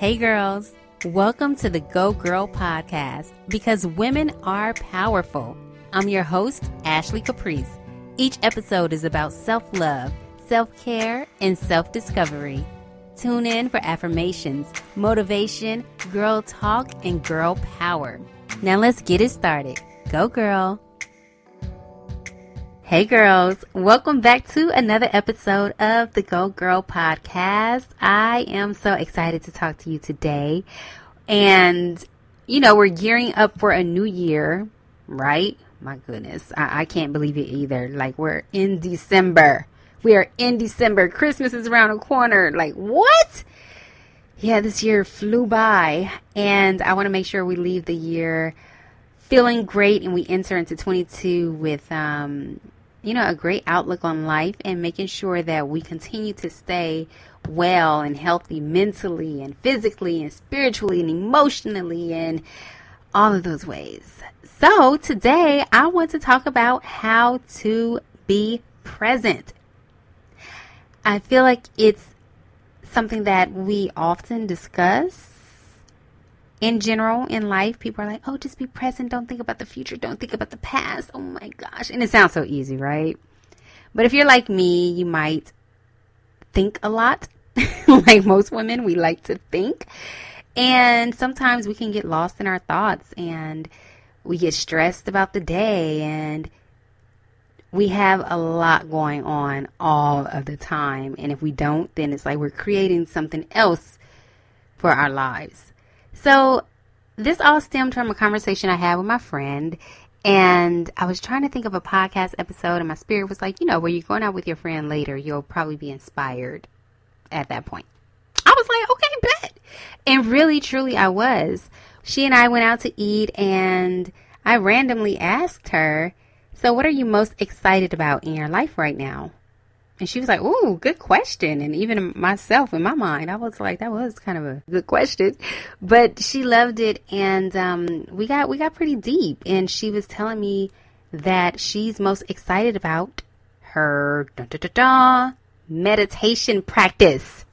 Hey, girls. Welcome to the Go Girl podcast because women are powerful. I'm your host, Ashley Caprice. Each episode is about self love, self care, and self discovery. Tune in for affirmations, motivation, girl talk, and girl power. Now let's get it started. Go, girl. Hey girls, welcome back to another episode of the Go Girl podcast. I am so excited to talk to you today. And, you know, we're gearing up for a new year, right? My goodness, I, I can't believe it either. Like, we're in December. We are in December. Christmas is around the corner. Like, what? Yeah, this year flew by. And I want to make sure we leave the year feeling great and we enter into 22 with um, you know, a great outlook on life and making sure that we continue to stay well and healthy mentally and physically and spiritually and emotionally and all of those ways. So, today I want to talk about how to be present. I feel like it's something that we often discuss in general in life, people are like, oh, just be present. Don't think about the future. Don't think about the past. Oh my gosh. And it sounds so easy, right? But if you're like me, you might think a lot. like most women, we like to think. And sometimes we can get lost in our thoughts and we get stressed about the day and we have a lot going on all of the time. And if we don't, then it's like we're creating something else for our lives. So this all stemmed from a conversation I had with my friend. And I was trying to think of a podcast episode, and my spirit was like, you know, where you're going out with your friend later, you'll probably be inspired at that point. I was like, okay, bet. And really, truly, I was. She and I went out to eat, and I randomly asked her, So, what are you most excited about in your life right now? And she was like, "Ooh, good question." And even myself, in my mind, I was like, "That was kind of a good question," but she loved it, and um, we got we got pretty deep. And she was telling me that she's most excited about her da, da, da, meditation practice.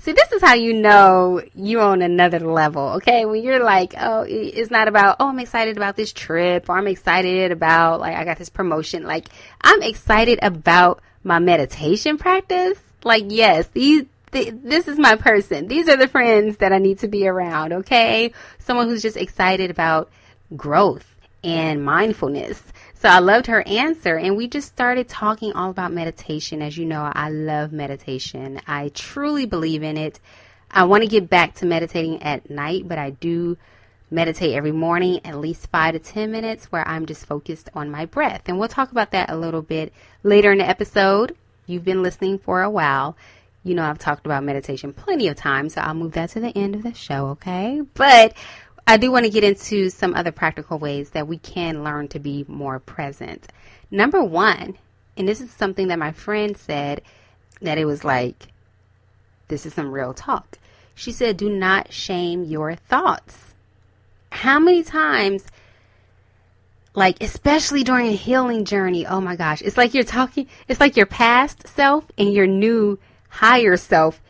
See, this is how you know you're on another level, okay? When you're like, oh, it's not about, oh, I'm excited about this trip, or I'm excited about, like, I got this promotion. Like, I'm excited about my meditation practice, like yes, these this is my person. These are the friends that I need to be around, okay? Someone who's just excited about growth and mindfulness. So I loved her answer and we just started talking all about meditation. As you know, I love meditation. I truly believe in it. I want to get back to meditating at night, but I do meditate every morning at least 5 to 10 minutes where I'm just focused on my breath. And we'll talk about that a little bit later in the episode. You've been listening for a while. You know, I've talked about meditation plenty of times, so I'll move that to the end of the show, okay? But I do want to get into some other practical ways that we can learn to be more present. Number one, and this is something that my friend said that it was like, this is some real talk. She said, do not shame your thoughts how many times like especially during a healing journey oh my gosh it's like you're talking it's like your past self and your new higher self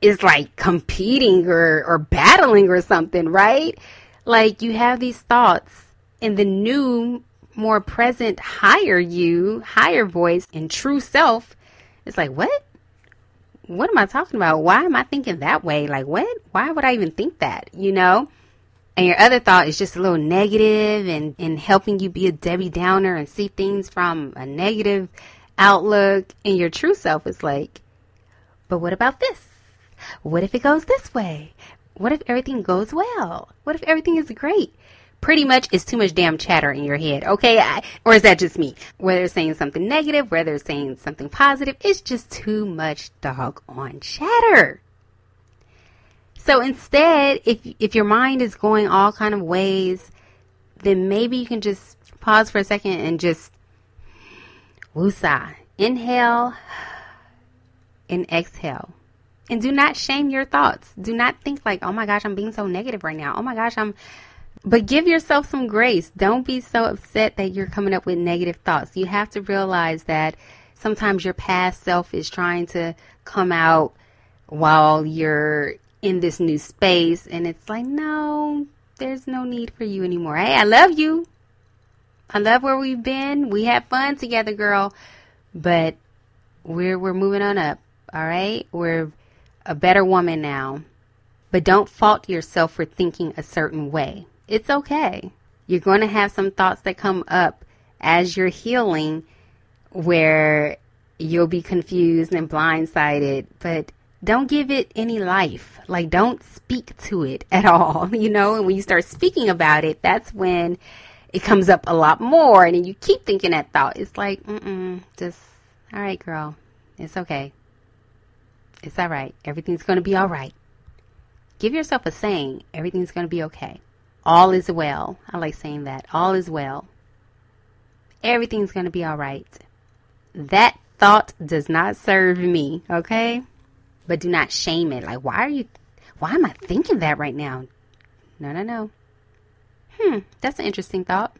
is like competing or or battling or something right? Like you have these thoughts and the new more present higher you higher voice and true self it's like what? What am i talking about? Why am i thinking that way? Like what? Why would i even think that you know and your other thought is just a little negative and, and helping you be a Debbie Downer and see things from a negative outlook. And your true self is like, but what about this? What if it goes this way? What if everything goes well? What if everything is great? Pretty much it's too much damn chatter in your head, okay? I, or is that just me? Whether it's saying something negative, whether it's saying something positive, it's just too much dog on chatter. So instead, if if your mind is going all kind of ways, then maybe you can just pause for a second and just woosah. Inhale and exhale. And do not shame your thoughts. Do not think like, oh my gosh, I'm being so negative right now. Oh my gosh, I'm. But give yourself some grace. Don't be so upset that you're coming up with negative thoughts. You have to realize that sometimes your past self is trying to come out while you're in this new space. And it's like, no, there's no need for you anymore. Hey, I love you. I love where we've been. We had fun together, girl. But we're we're moving on up. All right? We're a better woman now. But don't fault yourself for thinking a certain way. It's okay. You're going to have some thoughts that come up as you're healing where you'll be confused and blindsided, but don't give it any life. Like, don't speak to it at all, you know? And when you start speaking about it, that's when it comes up a lot more. And then you keep thinking that thought. It's like, mm-mm, just, all right, girl, it's okay. It's all right. Everything's going to be all right. Give yourself a saying, everything's going to be okay. All is well. I like saying that. All is well. Everything's going to be all right. That thought does not serve me, okay? But do not shame it. Like, why are you, why am I thinking that right now? No, no, no. Hmm, that's an interesting thought.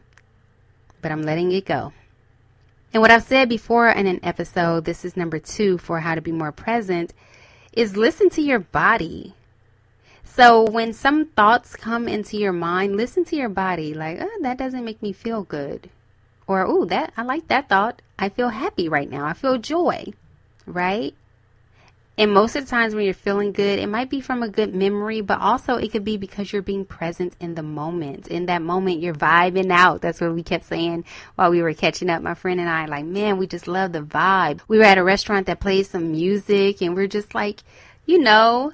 But I'm letting it go. And what I've said before in an episode, this is number two for how to be more present, is listen to your body. So when some thoughts come into your mind, listen to your body. Like, oh, that doesn't make me feel good. Or, oh, that I like that thought. I feel happy right now. I feel joy, right? And most of the times when you're feeling good, it might be from a good memory, but also it could be because you're being present in the moment. In that moment, you're vibing out. That's what we kept saying while we were catching up. My friend and I, like, man, we just love the vibe. We were at a restaurant that played some music and we're just like, you know,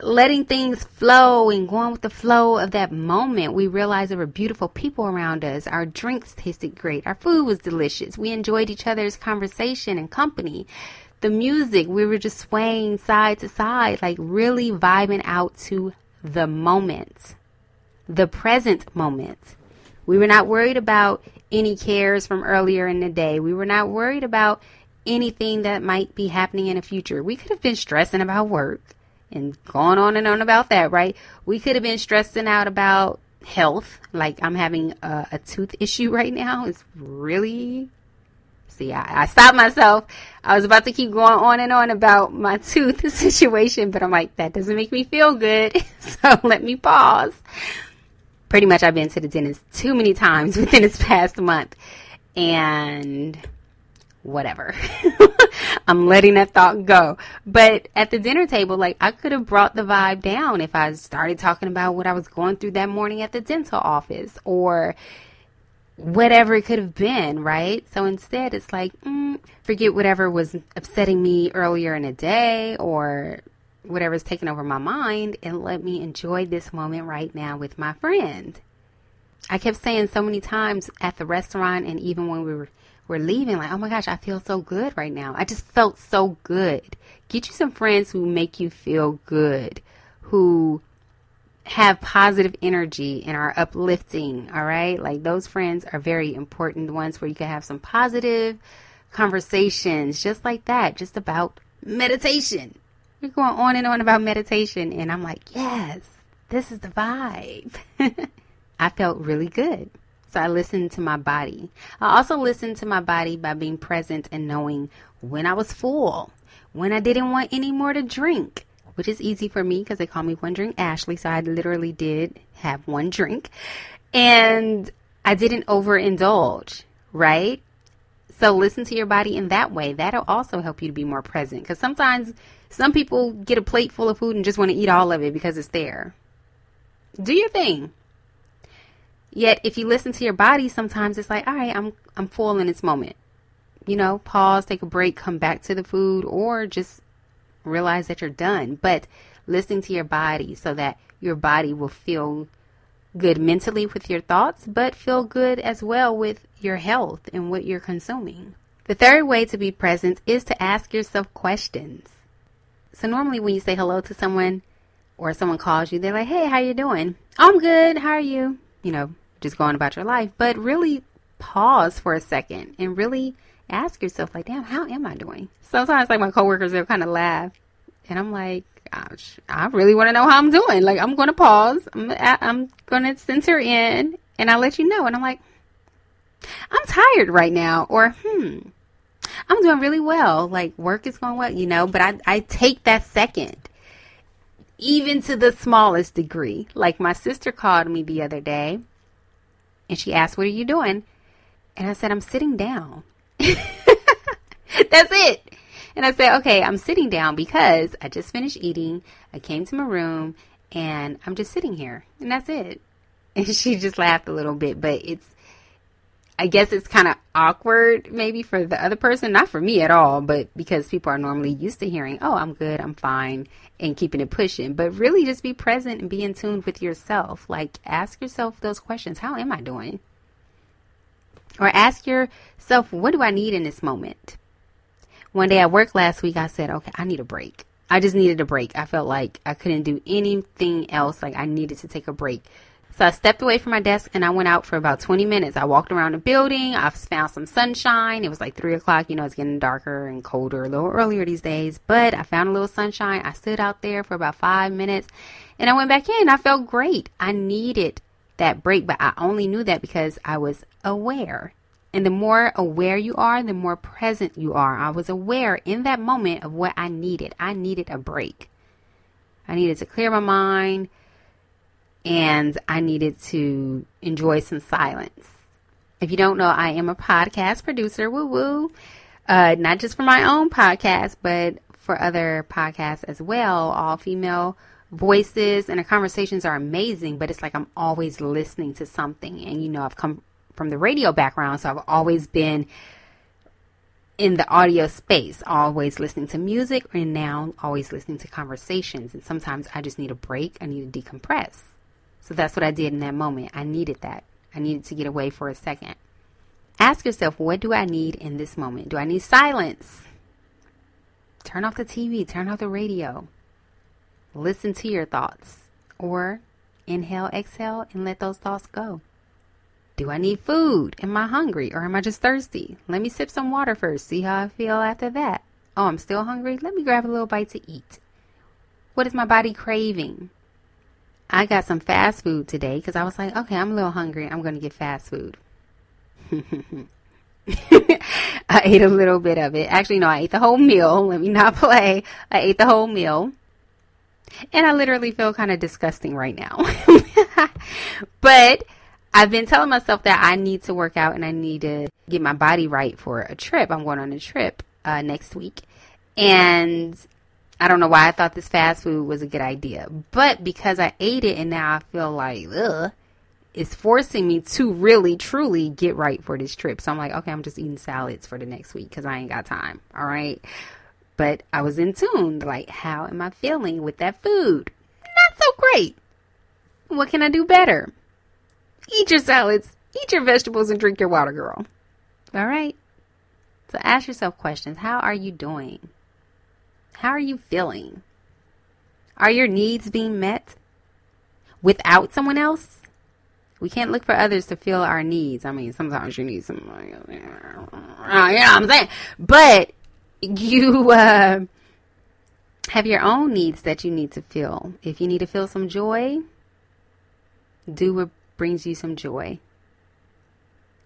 letting things flow and going with the flow of that moment, we realized there were beautiful people around us. Our drinks tasted great. Our food was delicious. We enjoyed each other's conversation and company. The music, we were just swaying side to side, like really vibing out to the moment, the present moment. We were not worried about any cares from earlier in the day. We were not worried about anything that might be happening in the future. We could have been stressing about work and going on and on about that, right? We could have been stressing out about health, like I'm having a, a tooth issue right now. It's really see, I, I, stopped myself. I was about to keep going on and on about my tooth situation, but I'm like, that doesn't make me feel good. so let me pause. Pretty much, I've been to the dentist too many times within this past month. And whatever. I'm letting that thought go. But at the dinner table, like I could have brought the vibe down if I started talking about what I was going through that morning at the dental office or whatever it could have been, right? So instead, it's like, mm, forget whatever was upsetting me earlier in the day or whatever's taking over my mind and let me enjoy this moment right now with my friend. I kept saying so many times at the restaurant and even when we were were leaving, like, oh my gosh, I feel so good right now. I just felt so good. Get you some friends who make you feel good, who have positive energy and are uplifting, all right? Like those friends are very important ones where you can have some positive conversations just like that, just about meditation. We're going on and on about meditation and I'm like, "Yes, this is the vibe." I felt really good. So I listened to my body. I also listened to my body by being present and knowing when I was full, when I didn't want any more to drink, which is easy for me because they call me one drink Ashley. So I literally did have one drink and I didn't overindulge, right? So listen to your body in that way. That'll also help you to be more present because sometimes some people get a plate full of food and just want to eat all of it because it's there. Do your thing. Yet if you listen to your body, sometimes it's like, all right, I'm I'm full in this moment. You know, pause, take a break, come back to the food, or just realize that you're done. But listening to your body so that your body will feel good mentally with your thoughts, but feel good as well with your health and what you're consuming. The third way to be present is to ask yourself questions. So normally when you say hello to someone or someone calls you, they're like, "Hey, how you doing?" "I'm good. How are you?" You know, just going about your life, but really pause for a second and really ask yourself, like, damn, how am I doing? Sometimes, like, my coworkers, they'll kind of laugh. And I'm like, gosh, I really want to know how I'm doing. Like, I'm going to pause. I'm, I'm going to center in and I'll let you know. And I'm like, I'm tired right now. Or, hmm, I'm doing really well. Like, work is going well, you know, but I, I take that second even to the smallest degree. Like my sister called me the other day and she asked, What are you doing? And I said, I'm sitting down. That's it. And I said, Okay, I'm sitting down because I just finished eating. I came to my room and I'm just sitting here. And that's it. And she just laughed a little bit, but it's, I guess it's kind of awkward maybe for the other person, not for me at all, but because people are normally used to hearing, oh, I'm good, I'm fine, and keeping it pushing. But really just be present and be in tune with yourself. Like ask yourself those questions How am I doing? Or ask yourself, what do I need in this moment? One day at work last week, I said, okay, I need a break. I just needed a break. I felt like I couldn't do anything else. Like I needed to take a break. So I stepped away from my desk and I went out for about 20 minutes. I walked around the building. I found some sunshine. It was like 3 o'clock. You know, it's getting darker and colder a little earlier these days. But I found a little sunshine. I stood out there for about five minutes and I went back in. I felt great. I needed that break, but I only knew that because I was aware. And the more aware you are, the more present you are. I was aware in that moment of what I needed. I needed a break. I needed to clear my mind and I needed to enjoy some silence. If you don't know, I am a podcast producer, woo woo. Uh, not just for my own podcast, but for other podcasts as well. All female voices and the conversations are amazing, but it's like I'm always listening to something. And you know, I've come from the radio background, so I've always been in the audio space, always listening to music, and now always listening to conversations. And sometimes I just need a break, I need to decompress. So that's what I did in that moment. I needed that. I needed to get away for a second. Ask yourself, what do I need in this moment? Do I need silence? Turn off the TV, turn off the radio. Listen to your thoughts. Or inhale, exhale, and let those thoughts go. Do I need food? Am I hungry or am I just thirsty? Let me sip some water first, see how I feel after that. Oh, I'm still hungry? Let me grab a little bite to eat. What is my body craving? I got some fast food today because I was like, okay, I'm a little hungry. I'm going to get fast food. I ate a little bit of it. Actually, no, I ate the whole meal. Let me not play. I ate the whole meal. And I literally feel kind of disgusting right now. but I've been telling myself that I need to work out and I need to get my body right for a trip. I'm going on a trip uh, next week. And I don't know why I thought this fast food was a good idea, but because I ate it and now I feel like, ugh, it's forcing me to really, truly get right for this trip. So I'm like, okay, I'm just eating salads for the next week because I ain't got time. All right. But I was in tune, like, how am I feeling with that food? Not so great. What can I do better? Eat your salads, eat your vegetables, and drink your water, girl. All right. So ask yourself questions. How are you doing? How are you feeling? Are your needs being met without someone else? We can't look for others to fill our needs. I mean, sometimes you need some, you know I'm saying? But you uh, have your own needs that you need to fill. If you need to feel some joy, do what brings you some joy.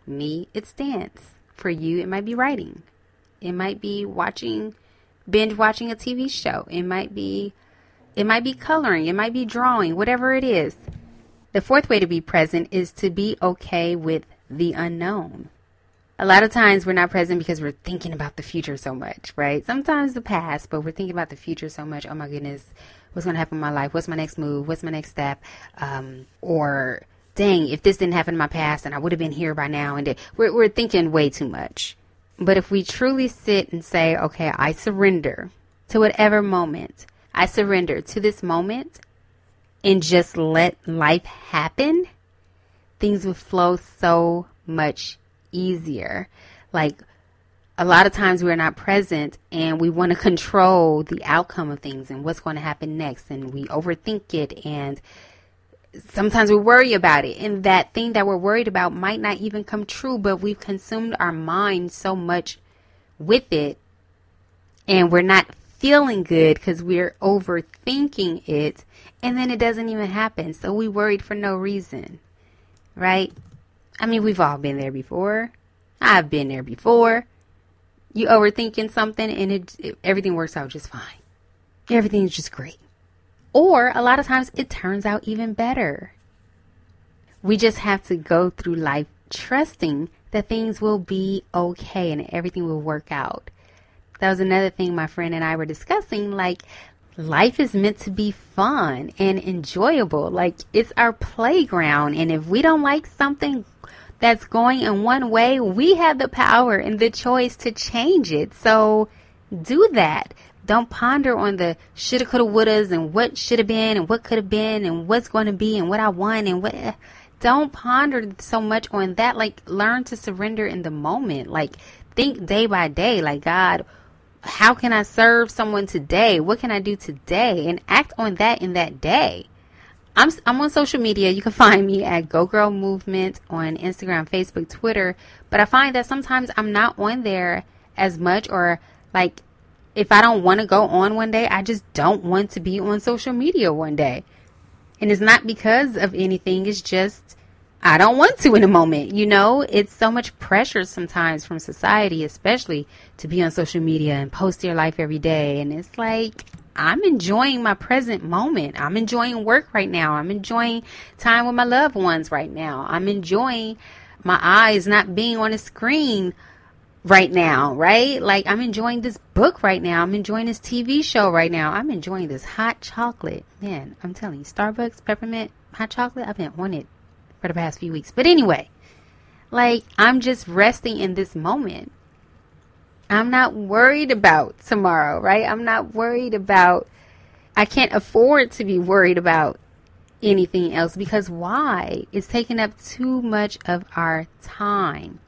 Me, it's dance. For you, it might be writing. It might be watching binge watching a TV show. It might be it might be coloring, it might be drawing, whatever it is. The fourth way to be present is to be okay with the unknown. A lot of times we're not present because we're thinking about the future so much, right? Sometimes the past, but we're thinking about the future so much. Oh my goodness, what's going to happen in my life? What's my next move? What's my next step? Um, or dang, if this didn't happen in my past, and I would have been here by now. And we're, we're thinking way too much. But if we truly sit and say, okay, I surrender to whatever moment, I surrender to this moment and just let life happen, things will flow so much easier. Like a lot of times we're not present and we want to control the outcome of things and what's going to happen next and we overthink it and sometimes we worry about it. And that thing that we're worried about might not even come true but we've consumed our mind so much with it and we're not feeling good because we're overthinking it and then it doesn't even happen. So we worried for no reason right i mean we've all been there before i've been there before you overthinking something and it, it everything works out just fine everything's just great Or a lot of times it turns out even better. We just have to go through life trusting that things will be okay and everything will work out. That was another thing my friend and I were discussing. Like, life is meant to be fun and enjoyable. Like, it's our playground. And if we don't like something that's going in one way, we have the power and the choice to change it. So, do that. Don't ponder on the shoulda, coulda, wouldas and what should have been and what could have been and what's going to be and what I want and what. Eh. Don't ponder so much on that. Like, learn to surrender in the moment. Like, think day by day. Like, God, how can I serve someone today? What can I do today? And act on that in that day. I'm, I'm on social media. You can find me at Go Girl Movement on Instagram, Facebook, Twitter. But I find that sometimes I'm not on there as much, or like if I don't want to go on one day, I just don't want to be on social media one day. And it's not because of anything, it's just I don't want to in a moment. You know, it's so much pressure sometimes from society, especially to be on social media and post your life every day. And it's like, I'm enjoying my present moment. I'm enjoying work right now. I'm enjoying time with my loved ones right now. I'm enjoying my eyes not being on a screen right now, right? Like, I'm enjoying this book right now. I'm enjoying this TV show right now. I'm enjoying this hot chocolate. Man, I'm telling you, Starbucks peppermint hot chocolate, I've been on it for the past few weeks. But anyway, like I'm just resting in this moment. I'm not worried about tomorrow, right? I'm not worried about, I can't afford to be worried about anything else because why? It's taking up too much of our time.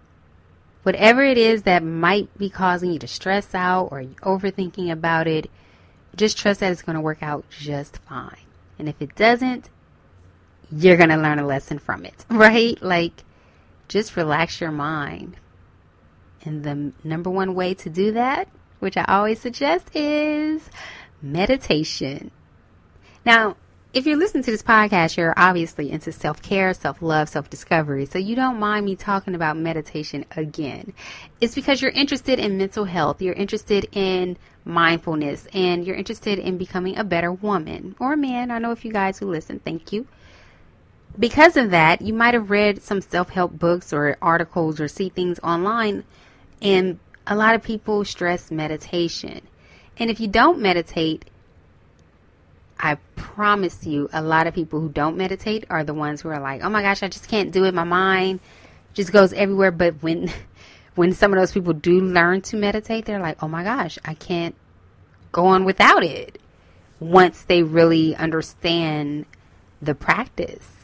Whatever it is that might be causing you to stress out or overthinking about it, just trust that it's going to work out just fine. And if it doesn't, you're going to learn a lesson from it, right? Like, just relax your mind. And the number one way to do that, which I always suggest, is meditation. Now, if you're listening to this podcast, you're obviously into self care, self love, self discovery. So you don't mind me talking about meditation again. It's because you're interested in mental health, you're interested in mindfulness, and you're interested in becoming a better woman or man. I know a few guys who listen. Thank you because of that, you might have read some self help books or articles or see things online, and a lot of people stress meditation. And if you don't meditate, I promise you, a lot of people who don't meditate are the ones who are like, "Oh my gosh, I just can't do it. My mind just goes everywhere." But when when some of those people do learn to meditate, they're like, "Oh my gosh, I can't go on without it." Once they really understand the practice.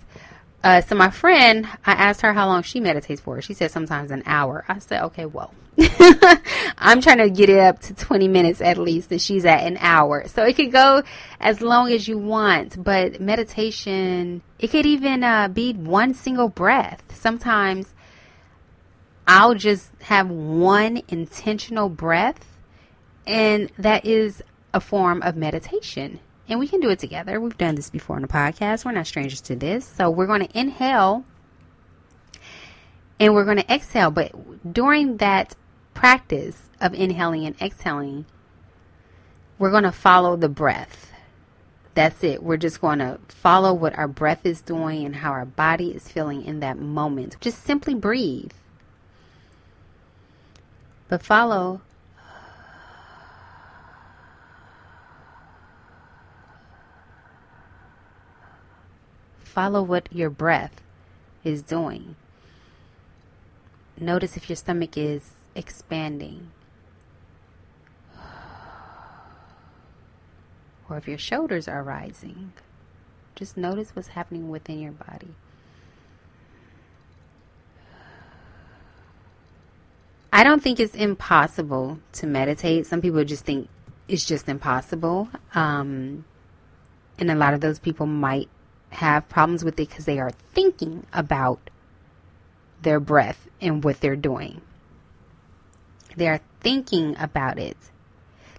Uh, so my friend, I asked her how long she meditates for. She said sometimes an hour. I said, okay, well, I'm trying to get it up to 20 minutes at least, and she's at an hour. So it could go as long as you want, but meditation, it could even uh, be one single breath. Sometimes I'll just have one intentional breath, and that is a form of meditation and we can do it together. We've done this before on the podcast. We're not strangers to this. So we're going to inhale and we're going to exhale. But during that practice of inhaling and exhaling, we're going to follow the breath. That's it. We're just going to follow what our breath is doing and how our body is feeling in that moment. Just simply breathe. But follow Follow what your breath is doing. Notice if your stomach is expanding. Or if your shoulders are rising. Just notice what's happening within your body. I don't think it's impossible to meditate. Some people just think it's just impossible. Um, and a lot of those people might have problems with it because they are thinking about their breath and what they're doing. They are thinking about it.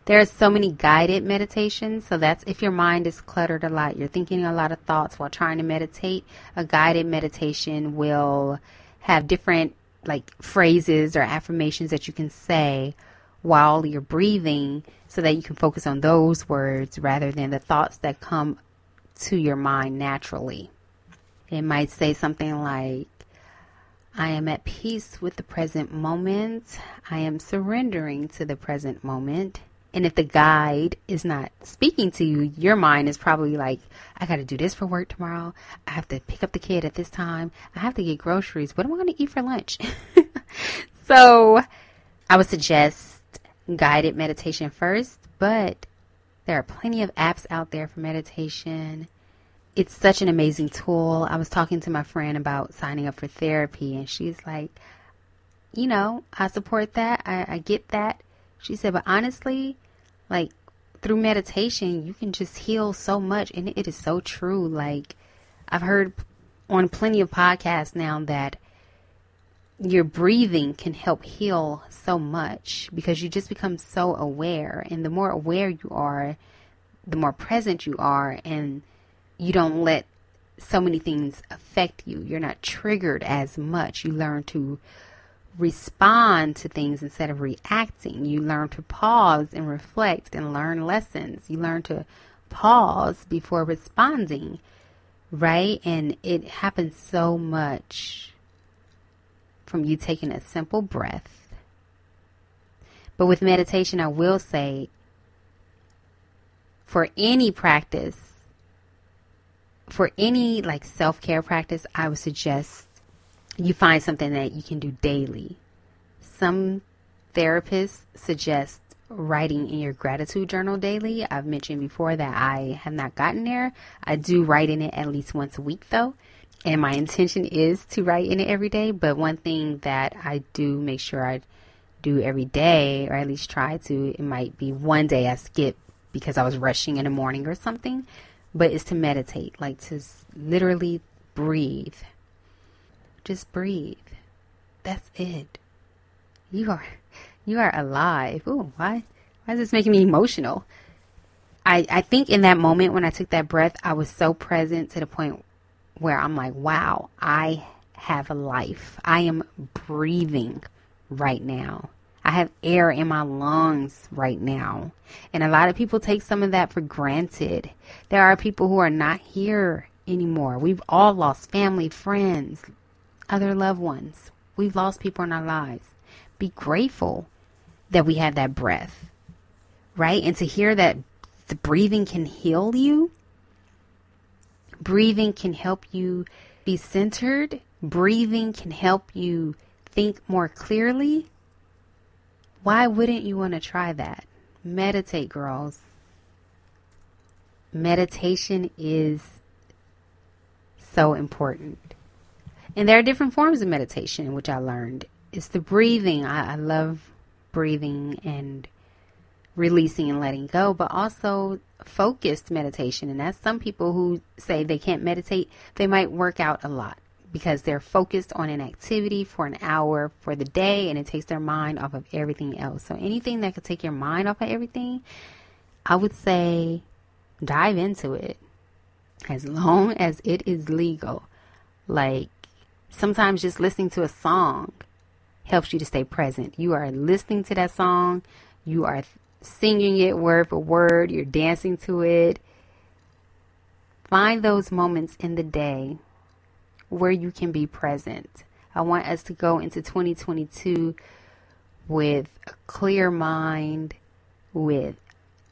There are so many guided meditations. So that's if your mind is cluttered a lot, you're thinking a lot of thoughts while trying to meditate. A guided meditation will have different like phrases or affirmations that you can say while you're breathing so that you can focus on those words rather than the thoughts that come to your mind naturally. It might say something like, I am at peace with the present moment. I am surrendering to the present moment. And if the guide is not speaking to you, your mind is probably like, I got to do this for work tomorrow. I have to pick up the kid at this time. I have to get groceries. What am I going to eat for lunch? so I would suggest guided meditation first, but there are plenty of apps out there for meditation. It's such an amazing tool. I was talking to my friend about signing up for therapy, and she's like, you know, I support that. I, I get that. She said, but honestly, like through meditation, you can just heal so much. And it is so true. Like I've heard on plenty of podcasts now that your breathing can help heal so much because you just become so aware. And the more aware you are, the more present you are, and you don't let so many things affect you. You're not triggered as much. You learn to respond to things instead of reacting. You learn to pause and reflect and learn lessons. You learn to pause before responding, right? And it happens so much from you taking a simple breath. But with meditation, I will say for any practice, for any like self care practice, I would suggest you find something that you can do daily. Some therapists suggest writing in your gratitude journal daily. I've mentioned before that I have not gotten there. I do write in it at least once a week though. And my intention is to write in it every day. But one thing that I do make sure I do every day, or at least try to, it might be one day I skip because I was rushing in the morning or something, but it's to meditate, like to literally breathe just breathe. That's it. You are you are alive. Ooh, why why is this making me emotional? I, I think in that moment when I took that breath, I was so present to the point where I'm like, wow, I have a life. I am breathing right now. I have air in my lungs right now. And a lot of people take some of that for granted. There are people who are not here anymore. We've all lost family, friends, other loved ones. We've lost people in our lives. Be grateful that we have that breath, right? And to hear that the breathing can heal you, breathing can help you be centered, breathing can help you think more clearly. Why wouldn't you want to try that? Meditate, girls. Meditation is so important. And there are different forms of meditation, which I learned. It's the breathing. I, I love breathing and releasing and letting go, but also focused meditation. And that's some people who say they can't meditate, they might work out a lot because they're focused on an activity for an hour for the day and it takes their mind off of everything else. So anything that could take your mind off of everything, I would say dive into it as long as it is legal. Like Sometimes just listening to a song helps you to stay present. You are listening to that song, you are singing it word for word, you're dancing to it. Find those moments in the day where you can be present. I want us to go into 2022 with a clear mind, with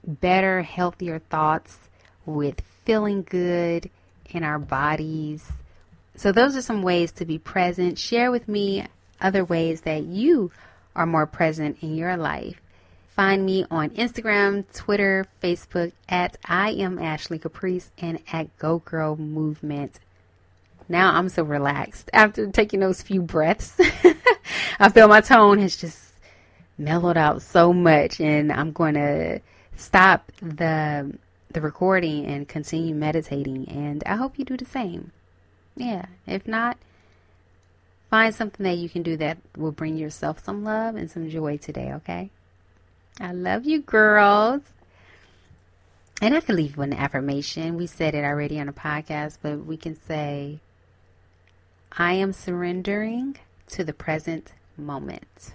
better, healthier thoughts, with feeling good in our bodies, so, those are some ways to be present. Share with me other ways that you are more present in your life. Find me on Instagram, Twitter, Facebook at I am Ashley Caprice and at Go Girl Movement. Now I'm so relaxed after taking those few breaths. I feel my tone has just mellowed out so much, and I'm going to stop the the recording and continue meditating. And I hope you do the same. Yeah. If not, find something that you can do that will bring yourself some love and some joy today, okay? I love you, girls. And I can leave you an affirmation. We said it already on the podcast, but we can say, I am surrendering to the present moment.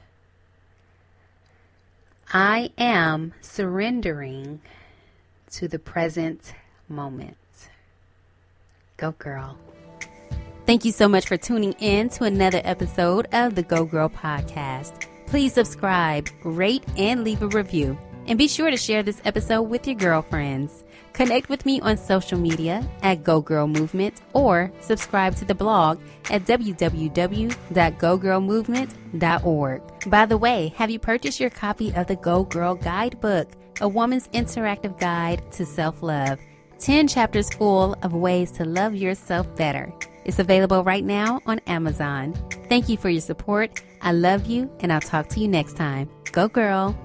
I am surrendering to the present moment. Go Girl. Thank you so much for tuning in to another episode of the Go Girl podcast. Please subscribe, rate, and leave a review. And be sure to share this episode with your girlfriends. Connect with me on social media at Go Girl Movement or subscribe to the blog at www.gogirlmovement.org. By the way, have you purchased your copy of the Go Girl Guidebook, a woman's interactive guide to self love? 10 chapters full of ways to love yourself better. It's available right now on Amazon. Thank you for your support. I love you, and I'll talk to you next time. Go, girl.